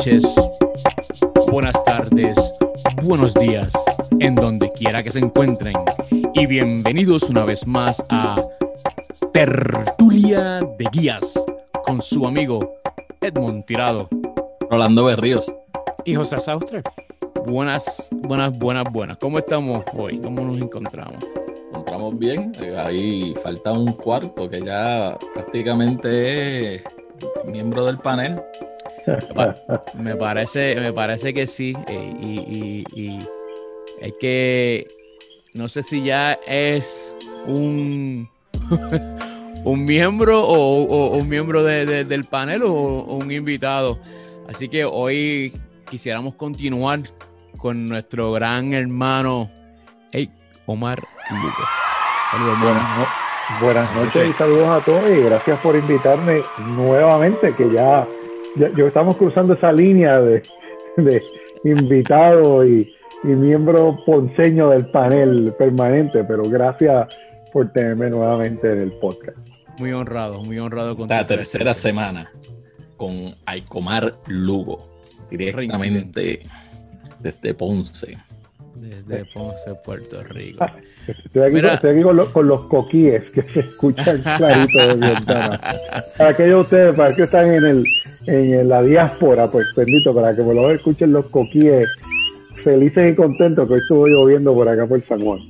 noches, buenas tardes, buenos días, en donde quiera que se encuentren. Y bienvenidos una vez más a Tertulia de Guías con su amigo Edmond Tirado. Rolando Berríos. Y José Saustre. Buenas, buenas, buenas, buenas. ¿Cómo estamos hoy? ¿Cómo nos encontramos? Encontramos bien. Eh, ahí falta un cuarto que ya prácticamente es miembro del panel. Me parece, me parece que sí. eh, y, y, y es que no sé si ya es un, un miembro o, o- un miembro de- de- del panel o, o un invitado. Así que hoy quisiéramos continuar con nuestro gran hermano hey, Omar. Saludos. Buenas, no- buenas noches y saludos a todos y gracias por invitarme nuevamente, que ya, ya- yo estamos cruzando esa línea de, de invitado y, y miembro ponceño del panel permanente, pero gracias por tenerme nuevamente en el podcast. Muy honrado, muy honrado con La tercera semana con Aicomar Lugo, directamente desde Ponce. Desde Ponce, Puerto Rico. Estoy aquí, Mira. estoy aquí con, los, con los coquíes que se escuchan clarito de mi ventana. Para aquellos de ustedes, para que están en, el, en la diáspora, pues bendito, para que por lo menos escuchen los coquíes felices y contentos que hoy estuvo lloviendo por acá por San Juan.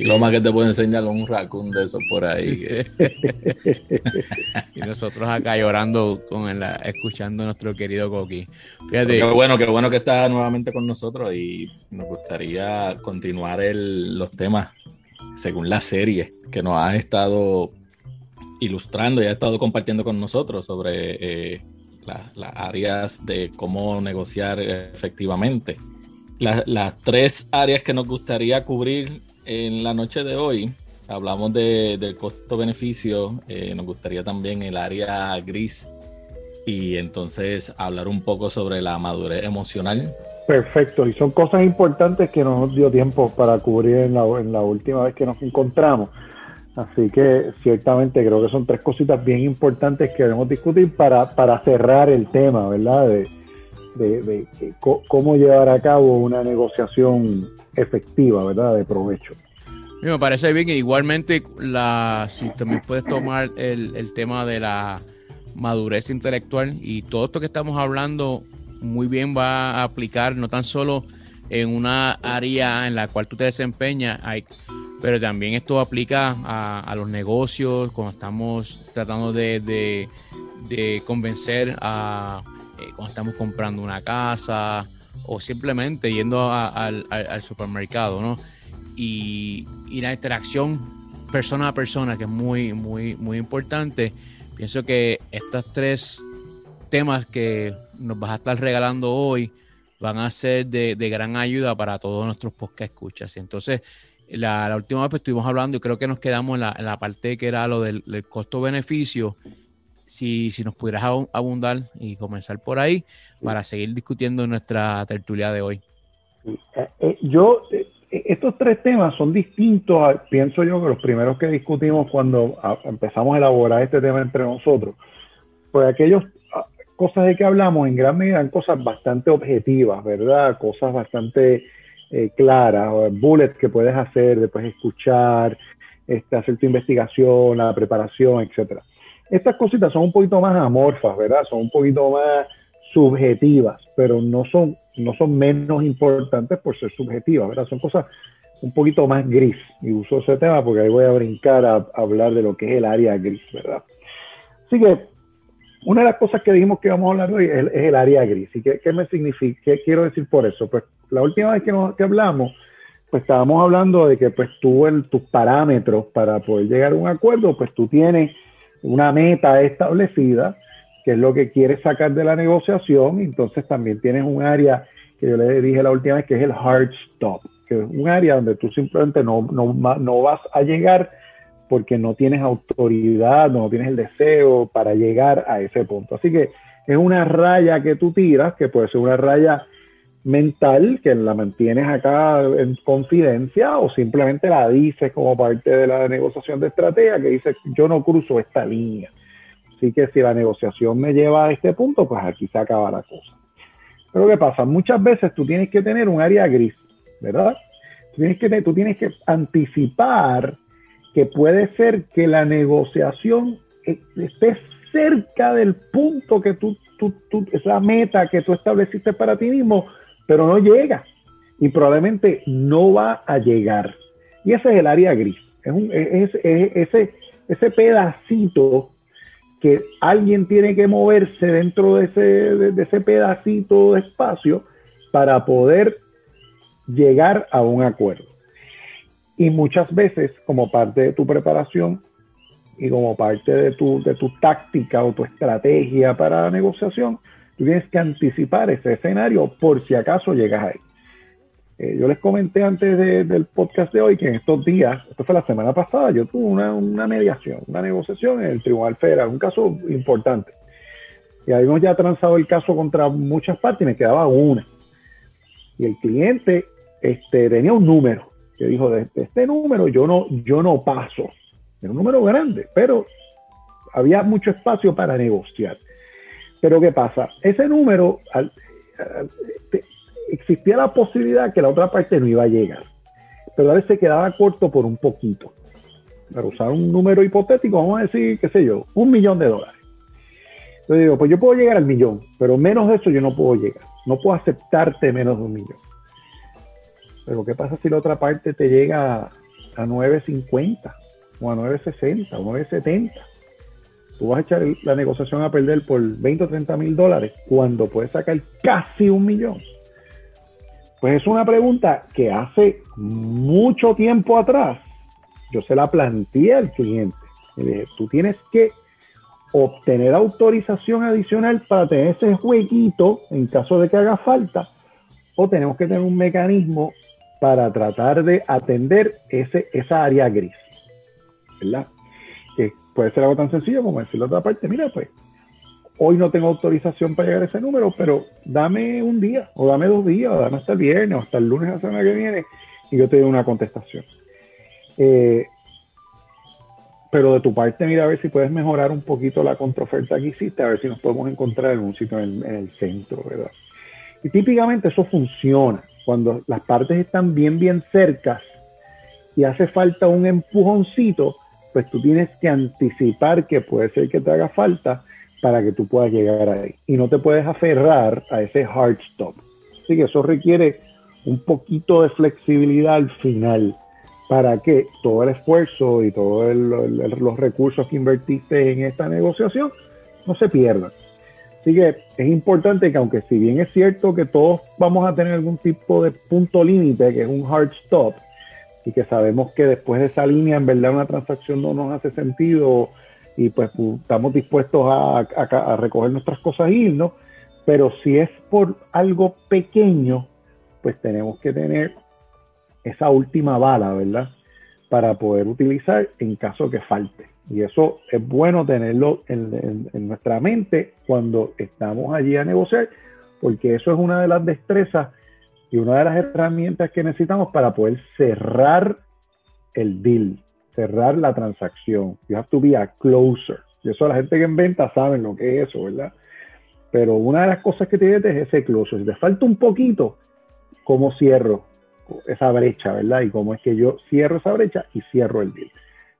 Y lo más que te puedo enseñar un raccoon de esos por ahí. y nosotros acá llorando con el, escuchando a nuestro querido Coqui. Fíjate, Qué bueno, qué bueno que estás nuevamente con nosotros y nos gustaría continuar el- los temas según la serie que nos has estado ilustrando y has estado compartiendo con nosotros sobre eh, la- las áreas de cómo negociar efectivamente. La- las tres áreas que nos gustaría cubrir en la noche de hoy, hablamos de- del costo-beneficio, eh, nos gustaría también el área gris y entonces hablar un poco sobre la madurez emocional. Perfecto, y son cosas importantes que no nos dio tiempo para cubrir en la, última vez que nos encontramos. Así que ciertamente creo que son tres cositas bien importantes que debemos discutir para, cerrar el tema, ¿verdad? De, de- de- cómo llevar a cabo una negociación efectiva, ¿verdad? De provecho. me parece bien que igualmente la, si también puedes tomar el, el tema de la madurez intelectual y todo esto que estamos hablando muy bien va a aplicar no tan solo en una área en la cual tú te desempeñas, hay- pero también esto aplica a, a los negocios, cuando estamos tratando de, de- de convencer a, eh, cuando estamos comprando una casa o simplemente yendo a- al, supermercado, ¿no? Y, y la interacción persona a persona, que es muy, muy, muy importante. Pienso que estos tres temas que nos vas a estar regalando hoy van a ser de, gran ayuda para todos nuestros podcast escuchas. Entonces, la, última vez pues, estuvimos hablando y creo que nos quedamos en la, parte que era lo del costo-beneficio. Si, si nos pudieras abu- abundar y comenzar por ahí para seguir discutiendo nuestra tertulia de hoy. Eh, eh, yo, eh, estos tres temas son distintos, a- pienso yo, que los primeros que discutimos cuando empezamos a elaborar este tema entre nosotros. Pues aquellos ah, cosas de que hablamos en gran medida eran cosas bastante objetivas, ¿verdad? Cosas bastante eh, claras, o bullets que puedes hacer, después escuchar, este, hacer tu investigación, la preparación, etcétera. Estas cositas son un poquito más amorfas, ¿verdad? Son un poquito más subjetivas, pero no son, no son menos importantes por ser subjetivas, ¿verdad? Son cosas un poquito más gris. Y uso ese tema porque ahí voy a brincar a, hablar de lo que es el área gris, ¿verdad? Así que una de las cosas que dijimos que íbamos a hablar hoy es, el área gris. ¿Y qué, qué me significa? ¿Qué quiero decir por eso? Pues la última vez que, nos, que hablamos, pues estábamos hablando de que pues tú en tus parámetros para poder llegar a un acuerdo, pues tú tienes una meta establecida, que es lo que quieres sacar de la negociación, entonces también tienes un área que yo le dije la última vez, que es el hard stop, que es un área donde tú simplemente no, no, no vas a llegar porque no tienes autoridad, no tienes el deseo para llegar a ese punto. Así que es una raya que tú tiras, que puede ser una raya mental, que la mantienes acá en confidencia, o simplemente la dices como parte de la negociación de estrategia, que dices, yo no cruzo esta línea. Así que si la negociación me lleva a este punto, pues aquí se acaba la cosa. Pero ¿qué pasa? Muchas veces tú tienes que tener un área gris, ¿verdad? Tú tienes que, tú tienes que anticipar que puede ser que la negociación eh, esté cerca del punto que tú, tú, tú, es la meta que tú estableciste para ti mismo, pero no llega y probablemente no va a llegar. Y ese es el área gris. Es, ese, ese pedacito que alguien tiene que moverse dentro de ese, de ese pedacito de espacio para poder llegar a un acuerdo. Y muchas veces, como parte de tu preparación y como parte de tu, de tu táctica o tu estrategia para la negociación, tú tienes que anticipar ese escenario por si acaso llegas ahí. Eh, yo les comenté antes del podcast de hoy que en estos días, esto fue la semana pasada, yo tuve una, mediación, una negociación en el Tribunal Federal, un caso importante. Y habíamos ya transado el caso contra muchas partes y me quedaba una. Y el cliente este, tenía un número que dijo, este número yo no, yo no paso. Era un número grande, pero había mucho espacio para negociar. Pero ¿qué pasa? Ese número, existía la posibilidad que la otra parte no iba a llegar, pero a veces quedaba corto por un poquito. Para usar un número hipotético, vamos a decir, qué sé yo, un millón de dólares. Entonces digo, pues yo puedo llegar al millón, pero menos de eso yo no puedo llegar. No puedo aceptarte menos de un millón. Pero ¿qué pasa si la otra parte te llega a 9.50 o a 9.60 o 9.70? Tú vas a echar la negociación a perder por 20 o 30 mil dólares cuando puedes sacar casi un millón. Pues es una pregunta que hace mucho tiempo atrás yo se la planteé al cliente. Dije, tú tienes que obtener autorización adicional para tener ese jueguito en caso de que haga falta, o tenemos que tener un mecanismo para tratar de atender ese, esa área gris. ¿Verdad? Puede ser algo tan sencillo como decirle a otra parte, mira, pues hoy no tengo autorización para llegar a ese número, pero dame un día, o dame dos días, o dame hasta el viernes, o hasta el lunes de la semana que viene, y yo te doy una contestación. Eh, pero de tu parte, mira a ver si puedes mejorar un poquito la contraoferta que hiciste, a ver si nos podemos encontrar en un sitio en, el centro, ¿verdad? Y típicamente eso funciona cuando las partes están bien, bien cercas y hace falta un empujoncito, pues tú tienes que anticipar que puede ser que te haga falta para que tú puedas llegar ahí. Y no te puedes aferrar a ese hard stop. Así que eso requiere un poquito de flexibilidad al final para que todo el esfuerzo y todos los recursos que invertiste en esta negociación no se pierdan. Así que es importante que aunque si bien es cierto que todos vamos a tener algún tipo de punto límite, que es un hard stop, y que sabemos que después de esa línea en verdad una transacción no nos hace sentido y pues estamos dispuestos a, recoger nuestras cosas y irnos, pero si es por algo pequeño, pues tenemos que tener esa última bala, ¿verdad? Para poder utilizar en caso que falte. Y eso es bueno tenerlo en, en, nuestra mente cuando estamos allí a negociar, porque eso es una de las destrezas y una de las herramientas que necesitamos para poder cerrar el deal cerrar la transacción. You have to be a closer. Y eso la gente que en venta saben lo que es eso, ¿verdad? Pero una de las cosas que tienes es ese closer. Si te falta un poquito, ¿cómo cierro esa brecha, verdad? Y cómo es que yo cierro esa brecha y cierro el deal.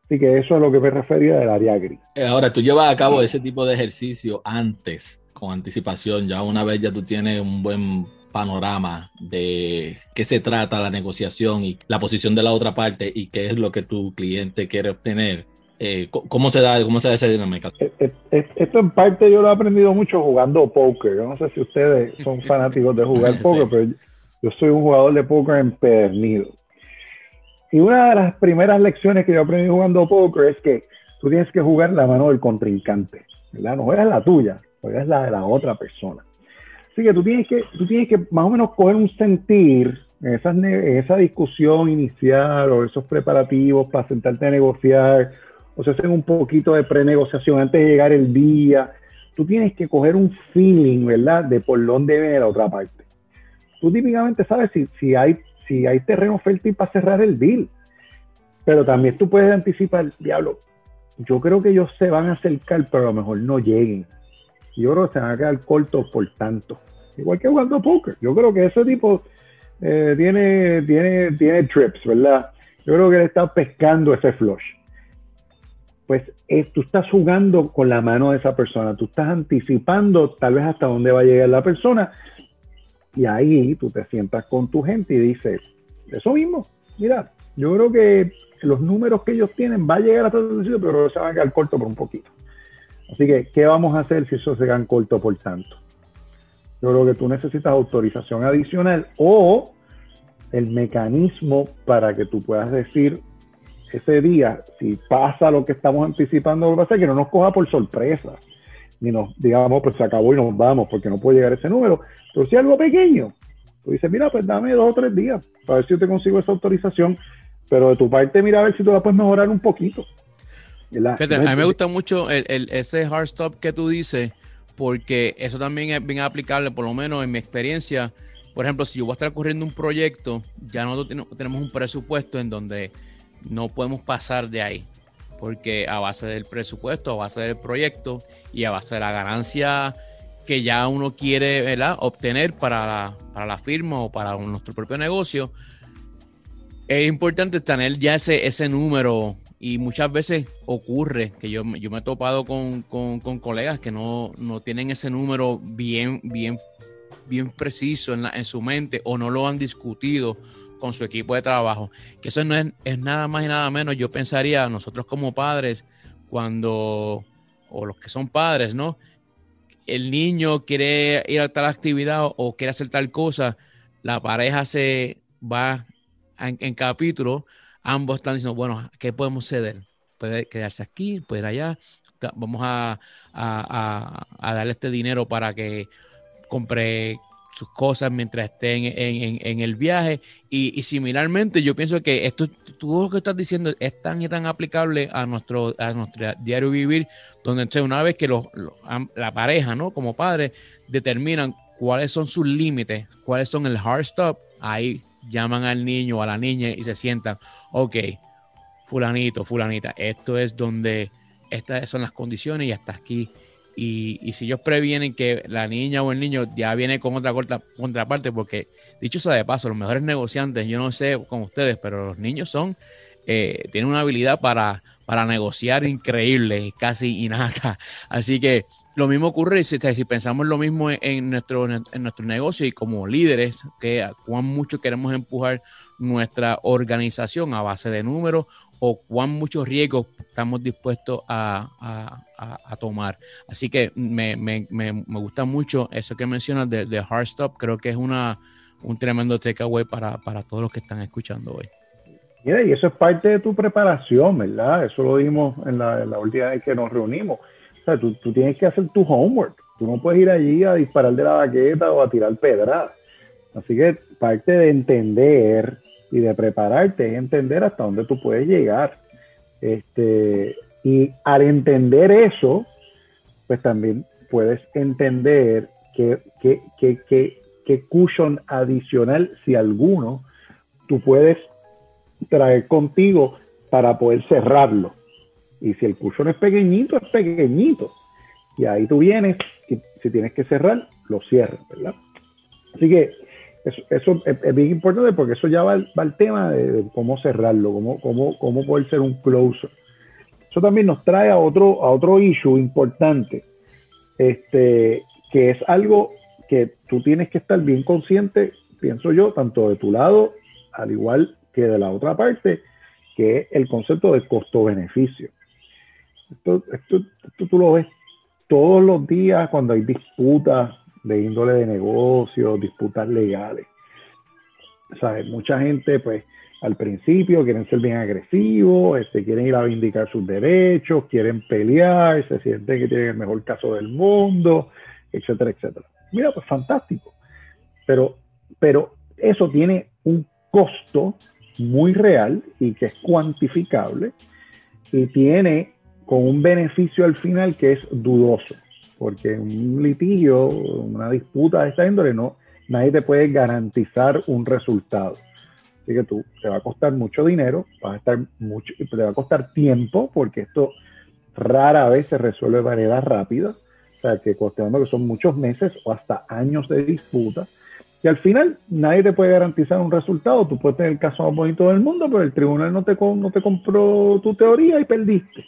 Así que eso es lo que me refería del área gris. Eh, ahora, tú llevas a cabo ese tipo de ejercicio antes, con anticipación, ya una vez ya tú tienes un buen panorama de qué se trata la negociación y la posición de la otra parte y qué es lo que tu cliente quiere obtener. Eh, ¿Cómo se da, cómo se da esa dinámica? Eh, eh, esto en parte yo lo he aprendido mucho jugando póker. Yo no sé si ustedes son fanáticos de jugar póker, pero yo soy un jugador de póker empedernido. Y una de las primeras lecciones que yo aprendí jugando póker es que tú tienes que jugar la mano del contrincante. ¿verdad? No juegas la tuya, juegas la de la otra persona. Así que tú tienes que, tú tienes que más o menos coger un sentir en, esa discusión inicial o esos preparativos para sentarte a negociar, o se hacen un poquito de prenegociación antes de llegar el día. Tú tienes que coger un feeling, ¿verdad?, de por dónde viene la otra parte. Tú típicamente sabes si, si, hay, si hay terreno fértil para cerrar el deal, pero también tú puedes anticipar, diablo, yo creo que ellos se van a acercar, pero a lo mejor no lleguen yo creo que se van a quedar cortos por tanto. igual que jugando póker. Yo creo que ese tipo eh, tiene, tiene, tiene trips, ¿verdad? Yo creo que él está pescando ese flush. Pues eh, tú estás jugando con la mano de esa persona, tú estás anticipando tal vez hasta dónde va a llegar la persona y ahí tú te sientas con tu gente y dices, eso mismo, mira, yo creo que los números que ellos tienen va a llegar hasta el sitio, pero se van a quedar corto por un poquito. Así que, ¿qué vamos a hacer si eso se queda corto por tanto? Yo creo que tú necesitas autorización adicional o el mecanismo para que tú puedas decir ese día, si pasa lo que estamos anticipando, va a ser que no nos coja por sorpresa, ni nos digamos, pues se acabó y nos vamos porque no puede llegar ese número. Pero si algo pequeño, tú dices, mira, pues dame dos o tres días para ver si yo te consigo esa autorización, pero de tu parte, mira a ver si tú la puedes mejorar un poquito. A mí me gusta mucho el, ese hard stop que tú dices, porque eso también es bien aplicable, por lo menos en mi experiencia. Por ejemplo, si yo voy a estar corriendo un proyecto, ya nosotros tenemos un presupuesto en donde no podemos pasar de ahí, porque a base del presupuesto, a base del proyecto y a base de la ganancia que ya uno quiere obtener para la, para la firma o para nuestro propio negocio, es importante tener ya ese, ese número y muchas veces ocurre que yo, yo me he topado con, colegas que no, tienen ese número bien, bien, bien preciso en, en, su mente o no lo han discutido con su equipo de trabajo. Que eso no es, es nada más y nada menos. Yo pensaría, nosotros como padres, cuando, o los que son padres, ¿no? El niño quiere ir a tal actividad o quiere hacer tal cosa, la pareja se va en capítulo ambos están diciendo, bueno, ¿qué podemos ceder? Puede quedarse aquí, puede ir allá, vamos a, darle este dinero para que compre sus cosas mientras esté en, el viaje. Y, similarmente, yo pienso que esto, todo lo que estás diciendo es tan y tan aplicable a nuestro, a nuestro diario vivir, donde entonces una vez que la pareja, ¿no? Como padres, determinan cuáles son sus límites, cuáles son el hard stop, ahí llaman al niño o a la niña y se sientan, ok, fulanito, fulanita, esto es donde estas son las condiciones y hasta aquí. Y, si ellos previenen que la niña o el niño ya viene con otra contraparte, porque dicho sea de paso, los mejores negociantes, yo no sé con ustedes, pero los niños son, eh, tienen una habilidad para, para negociar increíble, casi innata. Así que lo mismo ocurre si, pensamos lo mismo en nuestro, en nuestro negocio y como líderes, que cuán mucho queremos empujar nuestra organización a base de números o cuán muchos riesgos estamos dispuestos a, tomar. Así que me, gusta mucho eso que mencionas de, de Hard Stop. Creo que es una, un tremendo takeaway para, para todos los que están escuchando hoy. Mira, y eso es parte de tu preparación, ¿verdad? Eso lo vimos en la, en la última vez que nos reunimos tú, tienes que hacer tu homework. Tú no puedes ir allí a disparar de la baqueta o a tirar pedradas. Así que parte de entender y de prepararte es entender hasta dónde tú puedes llegar. Este, y al entender eso, pues también puedes entender que, que, cushion adicional, si alguno, tú puedes traer contigo para poder cerrarlo. Y si el cushion es pequeñito, es pequeñito. Y ahí tú vienes y si tienes que cerrar, lo cierras, ¿verdad? Así que eso, es, bien importante porque eso ya va, al, tema de, cómo cerrarlo, cómo, cómo, cómo poder ser un closer. Eso también nos trae a otro, a otro issue importante, este, que es algo que tú tienes que estar bien consciente, pienso yo, tanto de tu lado, al igual que de la otra parte, que es el concepto de costo-beneficio. Esto, esto, tú lo ves todos los días cuando hay disputas de índole de negocios, disputas legales. ¿Sabes? Mucha gente, pues, al principio quieren ser bien agresivos, este, quieren ir a vindicar sus derechos, quieren pelear, se sienten que tienen el mejor caso del mundo, etcétera, etcétera. Mira, pues fantástico. Pero, pero eso tiene un costo muy real y que es cuantificable y tiene con un beneficio al final que es dudoso, porque un litigio, una disputa de esta índole, no, nadie te puede garantizar un resultado. Así que tú te va a costar mucho dinero, va a estar mucho, te va a costar tiempo, porque esto rara vez se resuelve de manera rápida. O sea, que que son muchos meses o hasta años de disputa. Y al final nadie te puede garantizar un resultado. Tú puedes tener el caso más bonito del mundo, pero el tribunal no te, no te compró tu teoría y perdiste.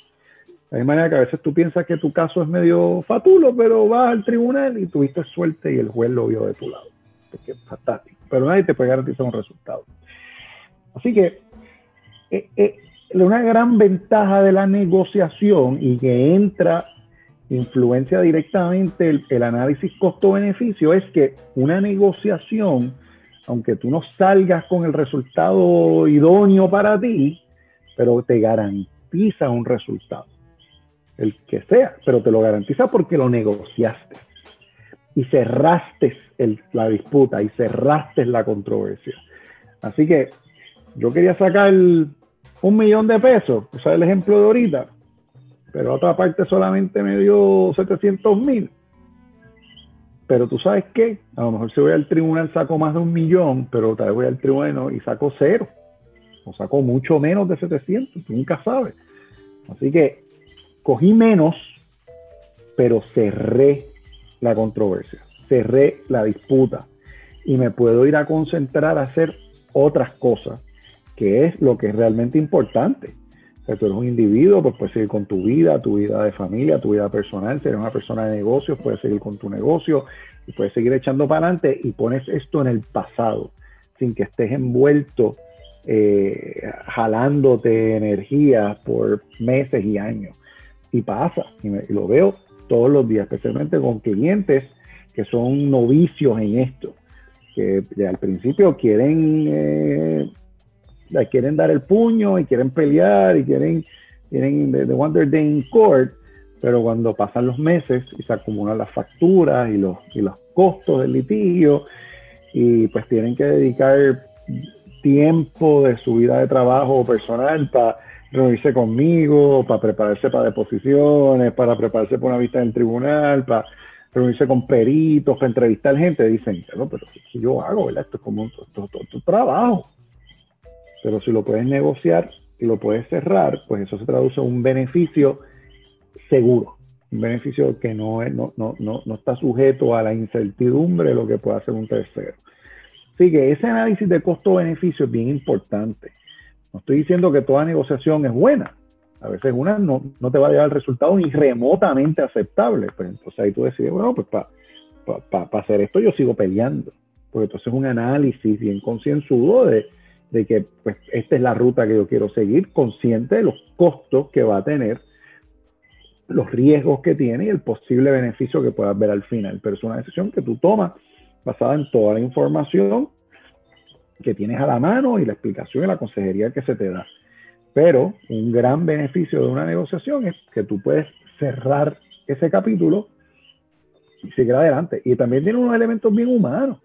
De manera que a veces tú piensas que tu caso es medio fatulo, pero vas al tribunal y tuviste suerte y el juez lo vio de tu lado. Porque es fantástico. Pero nadie te puede garantizar un resultado. Así que eh, eh, una gran ventaja de la negociación y que entra, influencia directamente el, análisis costo-beneficio es que una negociación, aunque tú no salgas con el resultado idóneo para ti, pero te garantiza un resultado, el que sea, pero te lo garantiza porque lo negociaste y cerraste la disputa y cerraste la controversia. Así que yo quería sacar un millón de pesos, sea, el ejemplo de ahorita, pero otra parte solamente me dio 700 mil. Pero tú sabes qué, a lo mejor si voy al tribunal saco más de un millón, pero tal vez voy al tribunal y saco cero, o saco mucho menos de 700, tú nunca sabes. Así que cogí menos, pero cerré la controversia, cerré la disputa y me puedo ir a concentrar a hacer otras cosas que es lo que es realmente importante. O sea, tú eres un individuo, pues puedes seguir con tu vida, tu vida de familia, tu vida personal. Si eres una persona de negocios, puedes seguir con tu negocio y puedes seguir echando para adelante y pones esto en el pasado, sin que estés envuelto, eh, jalándote energía por meses y años. Y pasa, y, lo veo todos los días, especialmente con clientes que son novicios en esto, que al principio quieren eh, quieren dar el puño y quieren pelear y quieren, quieren de, Wonder Day in Court, pero cuando pasan los meses y se acumulan las facturas y los, y los costos del litigio, y pues tienen que dedicar tiempo de su vida de trabajo personal para reunirse conmigo, para prepararse para deposiciones, para prepararse para una vista en el tribunal, para reunirse con peritos, para entrevistar gente, dicen, pero, pero si yo hago, ¿verdad? Esto es como un, trabajo. Pero si lo puedes negociar y lo puedes cerrar, pues eso se traduce en un beneficio seguro, un beneficio que no, no, no, no, está sujeto a la incertidumbre de lo que pueda hacer un tercero. Así que ese análisis de costo-beneficio es bien importante. No estoy diciendo que toda negociación es buena. A veces una no, no te va a llevar el resultado ni remotamente aceptable. Pues entonces ahí tú decides, bueno, pues para hacer esto yo sigo peleando. Porque entonces es un análisis bien concienzudo de, de que pues, esta es la ruta que yo quiero seguir, consciente de los costos que va a tener, los riesgos que tiene y el posible beneficio que puedas ver al final. Pero es una decisión que tú tomas basada en toda la información que tienes a la mano y la explicación y la consejería que se te da. Pero un gran beneficio de una negociación es que tú puedes cerrar ese capítulo y seguir adelante. Y también tiene unos elementos bien humanos.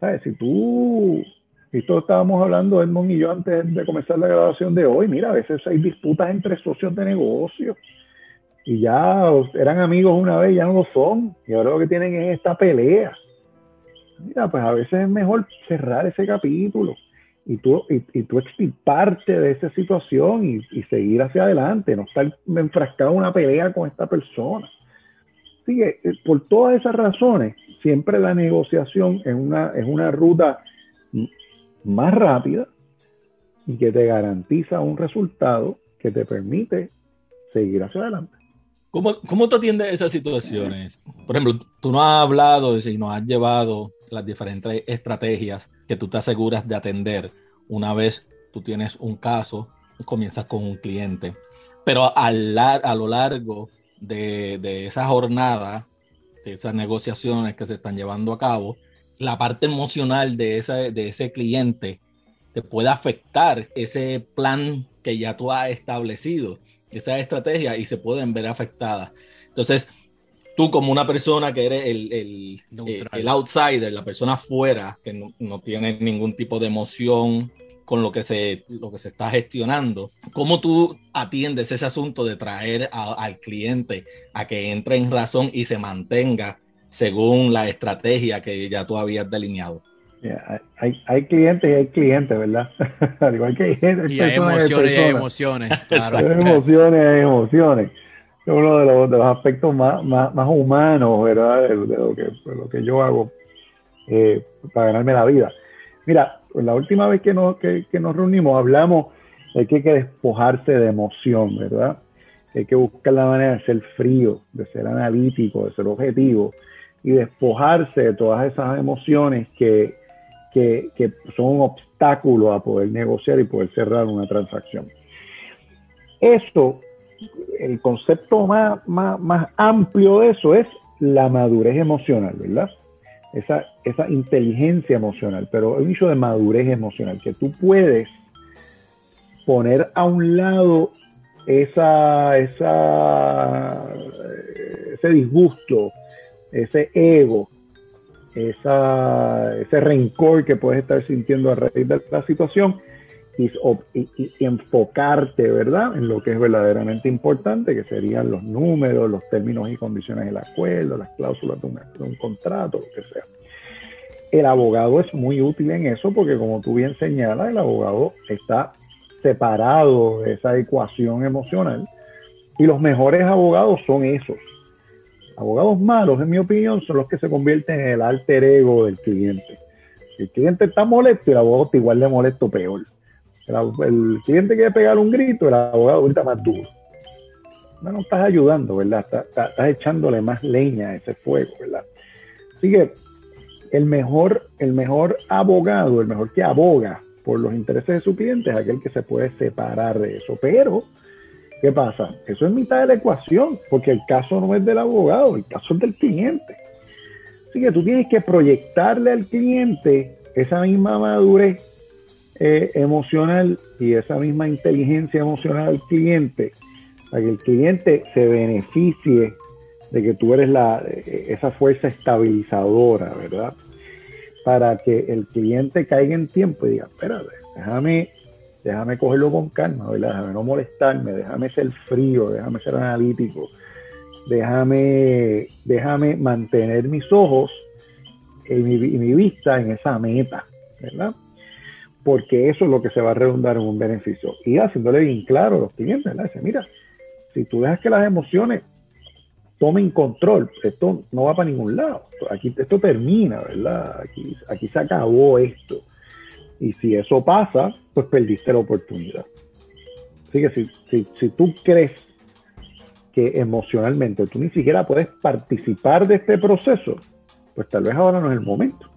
¿Sabes? Si tú esto estábamos hablando Edmond y yo antes de comenzar la grabación de hoy. Mira, a veces hay disputas entre socios de negocio y ya eran amigos una vez, ya no lo son. Y ahora lo que tienen es esta pelea. Mira, pues a veces es mejor cerrar ese capítulo y tú, y, tú extirparte de esa situación y, seguir hacia adelante, no estar enfrascado en una pelea con esta persona. Así eh, por todas esas razones, siempre la negociación es una, es una ruta más rápida y que te garantiza un resultado que te permite seguir hacia adelante. ¿Cómo, cómo tú atiendes esas situaciones? Por ejemplo, tú no has hablado y no has llevado las diferentes estrategias que tú te aseguras de atender una vez tú tienes un caso y comienzas con un cliente. Pero a, a lo largo de, de esa jornada, de esas negociaciones que se están llevando a cabo, la parte emocional de, esa, de ese cliente te puede afectar ese plan que ya tú has establecido, esa estrategia y se pueden ver afectadas. Entonces, tú como una persona que eres el, el, el, outsider, la persona afuera, que no, no, tiene ningún tipo de emoción con lo que, se, lo que se está gestionando, ¿cómo tú atiendes ese asunto de traer al cliente a que entre en razón y se mantenga según la estrategia que ya tú habías delineado. Hay, hay, clientes y hay clientes, ¿verdad? Al igual que hay, y hay emociones y hay emociones. Hay emociones y hay emociones. uno de los, de los aspectos más, más, más, humanos, ¿verdad? De, lo, que, lo que yo hago eh, para ganarme la vida. Mira, la última vez que nos, que, que nos reunimos hablamos de que hay que despojarse de emoción, ¿verdad? Hay que buscar la manera de ser frío, de ser analítico, de ser objetivo y despojarse de todas esas emociones que, que, son un obstáculo a poder negociar y poder cerrar una transacción. Esto, el concepto más, más, más amplio de eso es la madurez emocional, ¿verdad? Esa, esa inteligencia emocional, pero un hecho de madurez emocional, que tú puedes poner a un lado esa, esa, ese disgusto, ese ego, ese rencor que puedes estar sintiendo a raíz de la situación y, enfocarte, ¿verdad?, en lo que es verdaderamente importante, que serían los números, los términos y condiciones del acuerdo, las cláusulas de un contrato, lo que sea. El abogado es muy útil en eso porque, como tú bien señalas, el abogado está separado de esa ecuación emocional y los mejores abogados son esos. Abogados malos, en mi opinión, son los que se convierten en el alter ego del cliente. El cliente está molesto, el abogado está igual de molesto peor. El, cliente quiere pegar un grito, el abogado grita más duro. No, no estás ayudando, ¿verdad? Estás, echándole más leña a ese fuego, ¿verdad? Así que el mejor, el mejor abogado, el mejor que aboga por los intereses de su cliente es aquel que se puede separar de eso. Pero, ¿qué pasa? Eso es mitad de la ecuación, porque el caso no es del abogado, el caso es del cliente. Así que tú tienes que proyectarle al cliente esa misma madurez eh, emocional y esa misma inteligencia emocional al cliente, para que el cliente se beneficie de que tú eres la, eh, esa fuerza estabilizadora, ¿verdad? para que el cliente caiga en tiempo y diga, espérate, déjame, déjame cogerlo con calma, déjame no molestarme, déjame ser frío, déjame ser analítico, déjame, déjame mantener mis ojos y mi, vista en esa meta, ¿verdad? Porque eso es lo que se va a redundar en un beneficio. Y haciéndole bien claro a los clientes, ¿verdad? Dice, mira, si tú dejas que las emociones tomen control. Esto no va para ningún lado. Aquí esto termina, ¿verdad? Aquí, aquí se acabó esto. Y si eso pasa, pues perdiste la oportunidad. Así que si, si, si tú crees que emocionalmente tú ni siquiera puedes participar de este proceso, pues tal vez ahora no es el momento.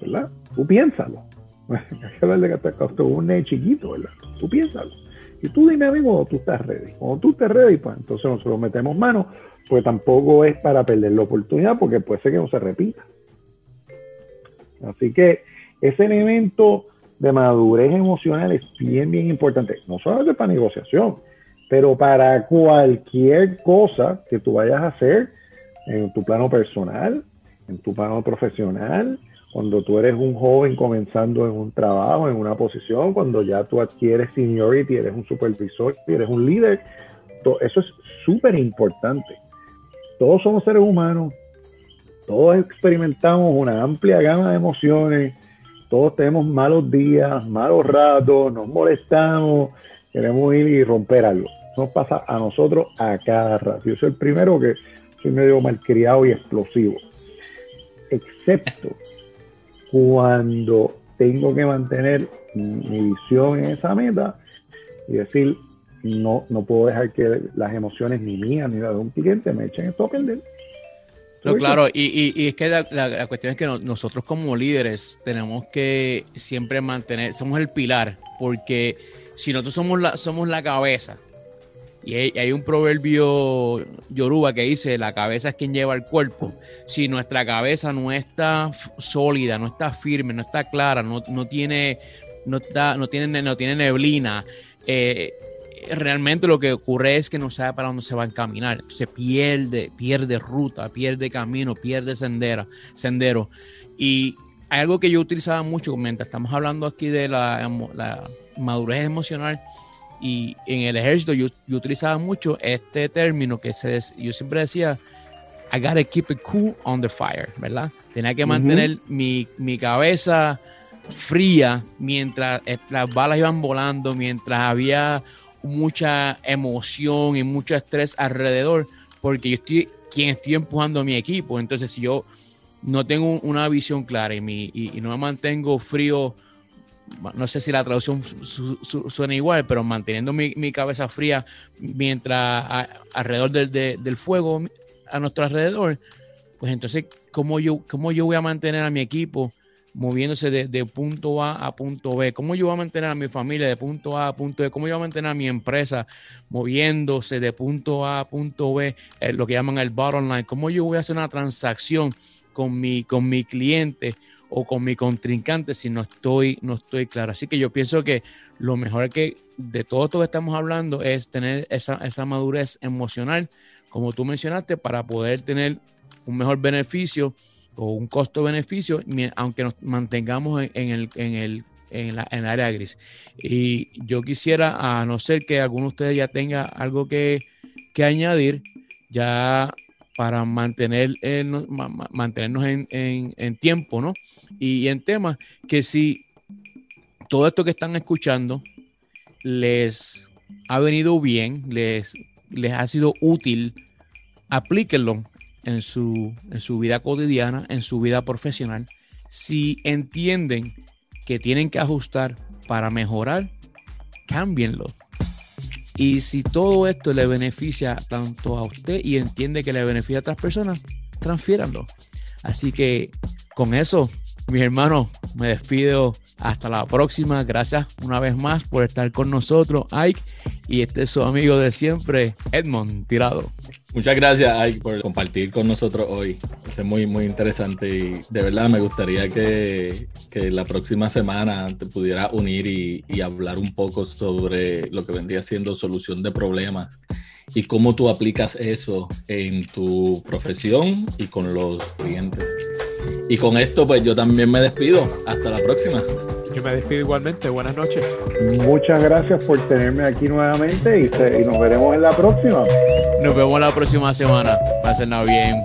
¿Verdad? Tú piénsalo. Hay que un chiquito, ¿verdad? Tú piénsalo. Y tú dime a mí cuando tú estás ready. Cuando tú estés ready, pues entonces nosotros metemos mano, pues tampoco es para perder la oportunidad, porque puede ser que no se repita. Así que ese elemento de madurez emocional es bien, bien importante. No solamente para negociación, pero para cualquier cosa que tú vayas a hacer en tu plano personal, en tu plano profesional, cuando tú eres un joven comenzando en un trabajo, en una posición, cuando ya tú adquieres seniority, eres un supervisor, eres un líder, eso es súper importante. Todos somos seres humanos, todos experimentamos una amplia gama de emociones, todos tenemos malos días, malos ratos, nos molestamos, queremos ir y romper algo. Nos pasa a nosotros a cada rato. Yo soy el primero que soy medio malcriado y explosivo. Excepto cuando tengo que mantener mi visión en esa meta y decir, no, no puedo dejar que las emociones ni mías ni las de un cliente me echen esto a perder. No, claro, y, y, es que la, cuestión es que nosotros como líderes tenemos que siempre mantener, somos el pilar, porque si nosotros somos la, somos la cabeza y hay, un proverbio yoruba que dice, la cabeza es quien lleva el cuerpo. Si nuestra cabeza no está sólida, no está firme, no está clara, no, tiene, no, no, tiene, no tiene neblina, eh, realmente lo que ocurre es que no sabe para dónde se va a encaminar. Se pierde, pierde ruta, pierde camino, pierde sendera, sendero. Y algo que yo utilizaba mucho mientras estamos hablando aquí de la, la madurez emocional y en el ejército yo, utilizaba mucho este término que se, yo siempre decía, I gotta keep it cool on the fire, ¿verdad? Tenía que mantener mi, mi, cabeza fría mientras las balas iban volando, mientras había mucha emoción y mucho estrés alrededor porque yo estoy quien estoy empujando a mi equipo. Entonces, si yo no tengo una visión clara y, mi, no me mantengo frío, no sé si la traducción suena igual, pero manteniendo mi, cabeza fría mientras alrededor del, fuego a nuestro alrededor, pues entonces, ¿cómo yo, ¿cómo yo voy a mantener a mi equipo moviéndose de, punto A a punto B? ¿Cómo yo voy a mantener a mi familia de punto A a punto B? ¿Cómo yo voy a mantener a mi empresa moviéndose de punto A a punto B, eh, lo que llaman el bottom line? ¿Cómo yo voy a hacer una transacción con mi, con mi cliente o con mi contrincante si no estoy, no estoy claro? Así que yo pienso que lo mejor que de todo esto que estamos hablando es tener esa, esa madurez emocional, como tú mencionaste, para poder tener un mejor beneficio o un costo-beneficio, aunque nos mantengamos en, el, en, el, en, la, en área gris. Y yo quisiera, a no ser que alguno de ustedes ya tenga algo que, que añadir, ya para mantener, eh, mantenernos en, en, tiempo, ¿no? Y, en temas que si todo esto que están escuchando les ha venido bien, les, les ha sido útil, aplíquenlo en su, en su vida cotidiana, en su vida profesional, si entienden que tienen que ajustar para mejorar, cámbienlo. Y si todo esto le beneficia tanto a usted y entiende que le beneficia a otras personas, transfiéranlo. Así que con eso, mis hermanos, me despido. Hasta la próxima. Gracias una vez más por estar con nosotros, Ike. Y este es su amigo de siempre, Edmond Tirado. Muchas gracias, Ike, por compartir con nosotros hoy. Es muy, muy interesante y de verdad me gustaría que, que la próxima semana te pudiera unir y, y, hablar un poco sobre lo que vendría siendo solución de problemas y cómo tú aplicas eso en tu profesión y con los clientes. Y con esto, pues yo también me despido. Hasta la próxima. Yo me despido igualmente. Buenas noches. Muchas gracias por tenerme aquí nuevamente y, y nos veremos en la próxima. Nos vemos la próxima semana. Pásenla bien.